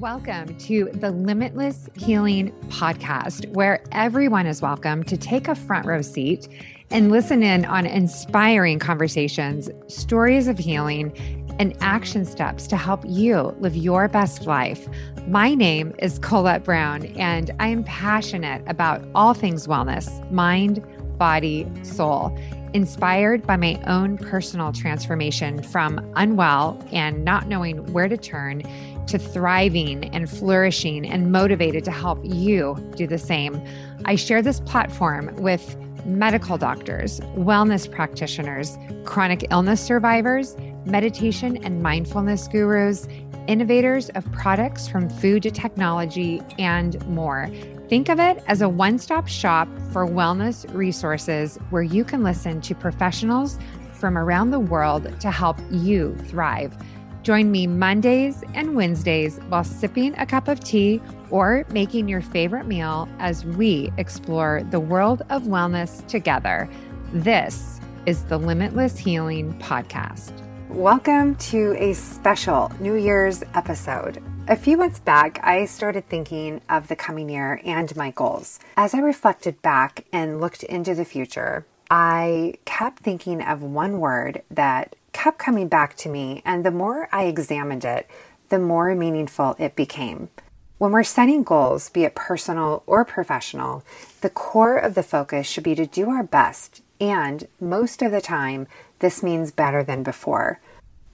Welcome to the Limitless Healing Podcast, where everyone is welcome to take a front row seat and listen in on inspiring conversations, stories of healing, and action steps to help you live your best life. My name is Colette Brown, and I am passionate about all things wellness mind, body, soul inspired by my own personal transformation from unwell and not knowing where to turn to thriving and flourishing and motivated to help you do the same. I share this platform with medical doctors, wellness practitioners, chronic illness survivors, meditation and mindfulness gurus, innovators of products from food to technology, and more. Think of it as a one stop shop for wellness resources where you can listen to professionals from around the world to help you thrive. Join me Mondays and Wednesdays while sipping a cup of tea or making your favorite meal as we explore the world of wellness together. This is the Limitless Healing Podcast. Welcome to a special New Year's episode. A few months back, I started thinking of the coming year and my goals. As I reflected back and looked into the future, I kept thinking of one word that kept coming back to me, and the more I examined it, the more meaningful it became. When we're setting goals, be it personal or professional, the core of the focus should be to do our best, and most of the time, this means better than before.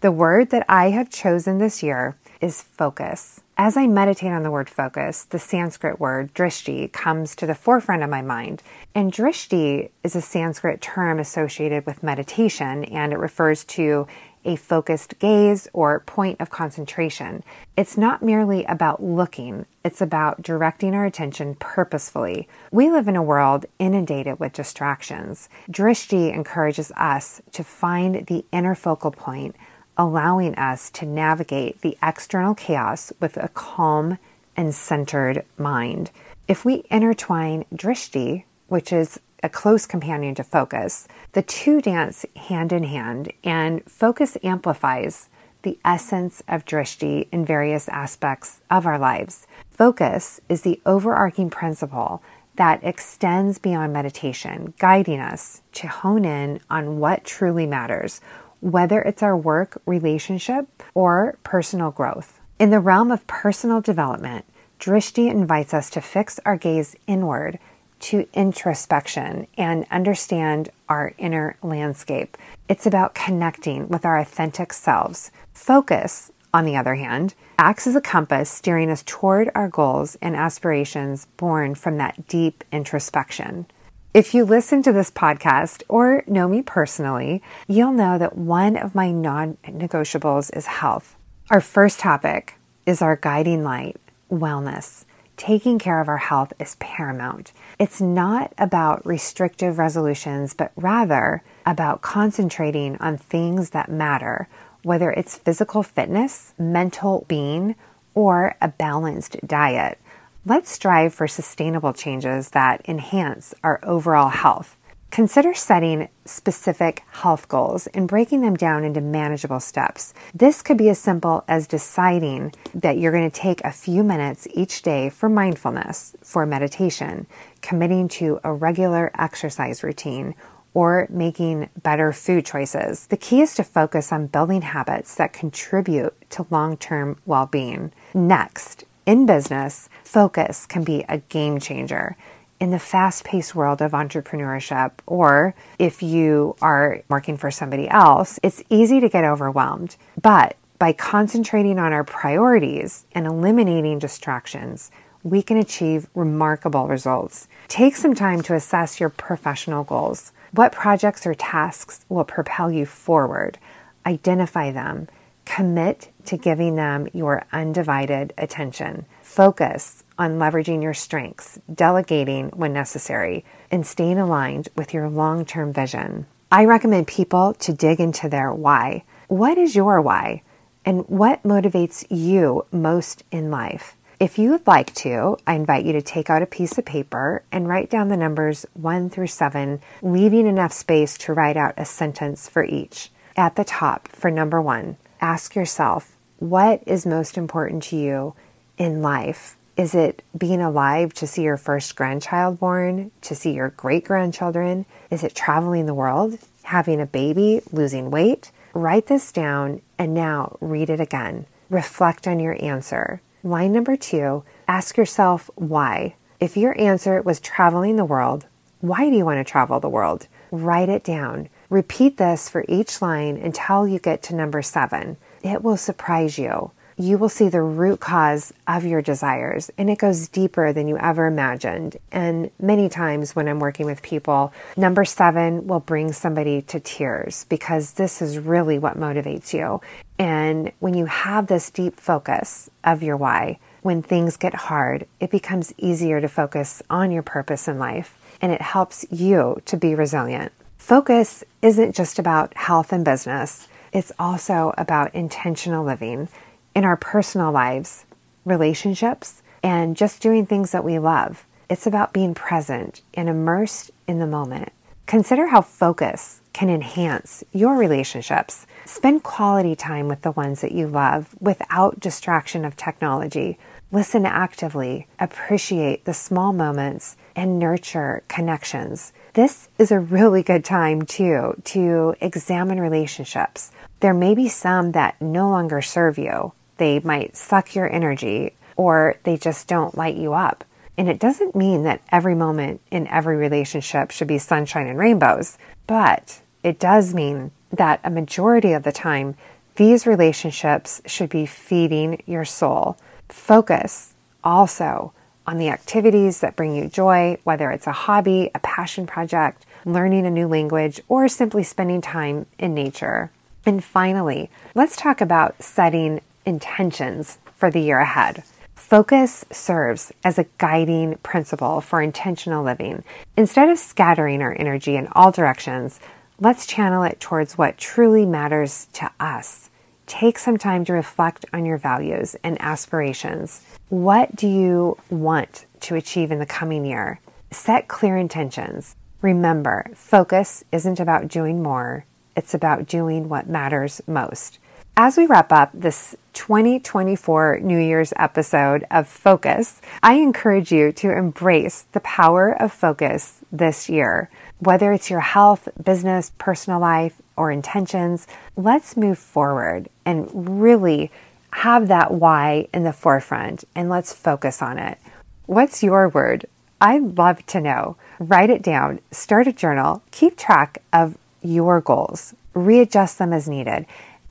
The word that I have chosen this year is focus. As I meditate on the word focus, the Sanskrit word drishti comes to the forefront of my mind. And drishti is a Sanskrit term associated with meditation, and it refers to a focused gaze or point of concentration. It's not merely about looking, it's about directing our attention purposefully. We live in a world inundated with distractions. Drishti encourages us to find the inner focal point allowing us to navigate the external chaos with a calm and centered mind. If we intertwine drishti, which is a close companion to focus, the two dance hand in hand, and focus amplifies the essence of drishti in various aspects of our lives. Focus is the overarching principle that extends beyond meditation, guiding us to hone in on what truly matters, whether it's our work, relationship, or personal growth. In the realm of personal development, Drishti invites us to fix our gaze inward to introspection and understand our inner landscape. It's about connecting with our authentic selves. Focus, on the other hand, acts as a compass steering us toward our goals and aspirations born from that deep introspection. If you listen to this podcast or know me personally, you'll know that one of my non negotiables is health. Our first topic is our guiding light wellness. Taking care of our health is paramount. It's not about restrictive resolutions, but rather about concentrating on things that matter, whether it's physical fitness, mental being, or a balanced diet. Let's strive for sustainable changes that enhance our overall health. Consider setting specific health goals and breaking them down into manageable steps. This could be as simple as deciding that you're going to take a few minutes each day for mindfulness, for meditation, committing to a regular exercise routine, or making better food choices. The key is to focus on building habits that contribute to long term well being. Next, in business, focus can be a game changer. In the fast paced world of entrepreneurship, or if you are working for somebody else, it's easy to get overwhelmed. But by concentrating on our priorities and eliminating distractions, we can achieve remarkable results. Take some time to assess your professional goals. What projects or tasks will propel you forward? Identify them Commit to giving them your undivided attention. Focus on leveraging your strengths, delegating when necessary, and staying aligned with your long term vision. I recommend people to dig into their why. What is your why? And what motivates you most in life? If you would like to, I invite you to take out a piece of paper and write down the numbers 1 through 7, leaving enough space to write out a sentence for each. At the top, for number 1, ask yourself what is most important to you in life? Is it being alive to see your first grandchild born, to see your great grandchildren? Is it traveling the world, having a baby, losing weight? Write this down and now read it again. Reflect on your answer. Line number two ask yourself why. If your answer was traveling the world, why do you want to travel the world? Write it down. Repeat this for each line until you get to number seven. It will surprise you you will see the root cause of your desires and it goes deeper than you ever imagined. And many times when I'm working with people, number seven will bring somebody to tears because this is really what motivates you. And when you have this deep focus of your why, when things get hard, it becomes easier to focus on your purpose in life and it helps you to be resilient. Focus isn't just about health and business. It's also about intentional living in our personal lives, relationships, and just doing things that we love. It's about being present and immersed in the moment. Consider how focus can enhance your relationships. Spend quality time with the ones that you love without distraction of technology. Listen actively, appreciate the small moments, and nurture connections. This is a really good time, too, to examine relationships. There may be some that no longer serve you, they might suck your energy or they just don't light you up. And it doesn't mean that every moment in every relationship should be sunshine and rainbows, but it does mean that a majority of the time, these relationships should be feeding your soul. Focus also on the activities that bring you joy, whether it's a hobby, a passion project, learning a new language, or simply spending time in nature. And finally, let's talk about setting intentions for the year ahead. Focus serves as a guiding principle for intentional living. Instead of scattering our energy in all directions, let's channel it towards what truly matters to us. Take some time to reflect on your values and aspirations. What do you want to achieve in the coming year? Set clear intentions. Remember, focus isn't about doing more, it's about doing what matters most. As we wrap up this 2024 New Year's episode of Focus, I encourage you to embrace the power of focus this year. Whether it's your health, business, personal life, or intentions, let's move forward and really have that why in the forefront and let's focus on it. What's your word? I'd love to know. Write it down, start a journal, keep track of your goals, readjust them as needed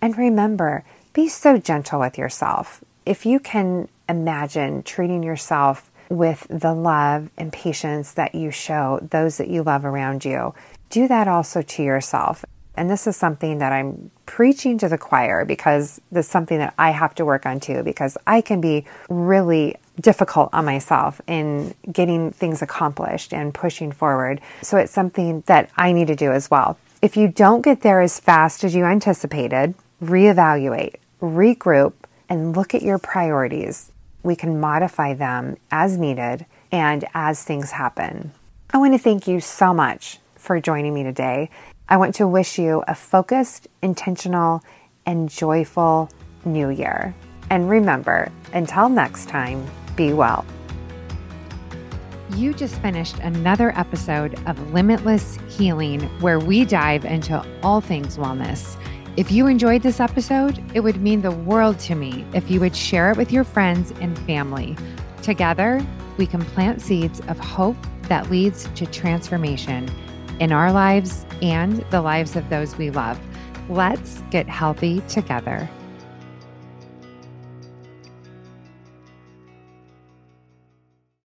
and remember, be so gentle with yourself. If you can imagine treating yourself with the love and patience that you show those that you love around you, do that also to yourself. And this is something that I'm preaching to the choir because this is something that I have to work on too, because I can be really difficult on myself in getting things accomplished and pushing forward. So it's something that I need to do as well. If you don't get there as fast as you anticipated, reevaluate, regroup, and look at your priorities. We can modify them as needed and as things happen. I want to thank you so much for joining me today. I want to wish you a focused, intentional, and joyful new year. And remember, until next time, be well. You just finished another episode of Limitless Healing, where we dive into all things wellness. If you enjoyed this episode, it would mean the world to me if you would share it with your friends and family. Together, we can plant seeds of hope that leads to transformation in our lives and the lives of those we love. Let's get healthy together.